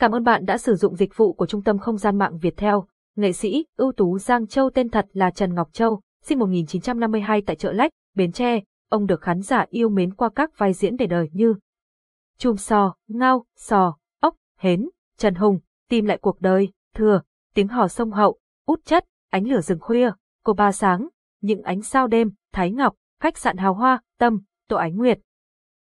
Cảm ơn bạn đã sử dụng dịch vụ của Trung tâm Không gian mạng Việt Theo. Nghệ sĩ ưu tú Giang Châu tên thật là Trần Ngọc Châu, sinh 1952 tại chợ Lách, Bến Tre. Ông được khán giả yêu mến qua các vai diễn để đời như Chùm sò, ngao, sò, ốc, hến, Trần Hùng, tìm lại cuộc đời, thừa, tiếng hò sông hậu, út chất, ánh lửa rừng khuya, cô ba sáng, những ánh sao đêm, Thái Ngọc, khách sạn hào hoa, tâm, tổ ánh nguyệt.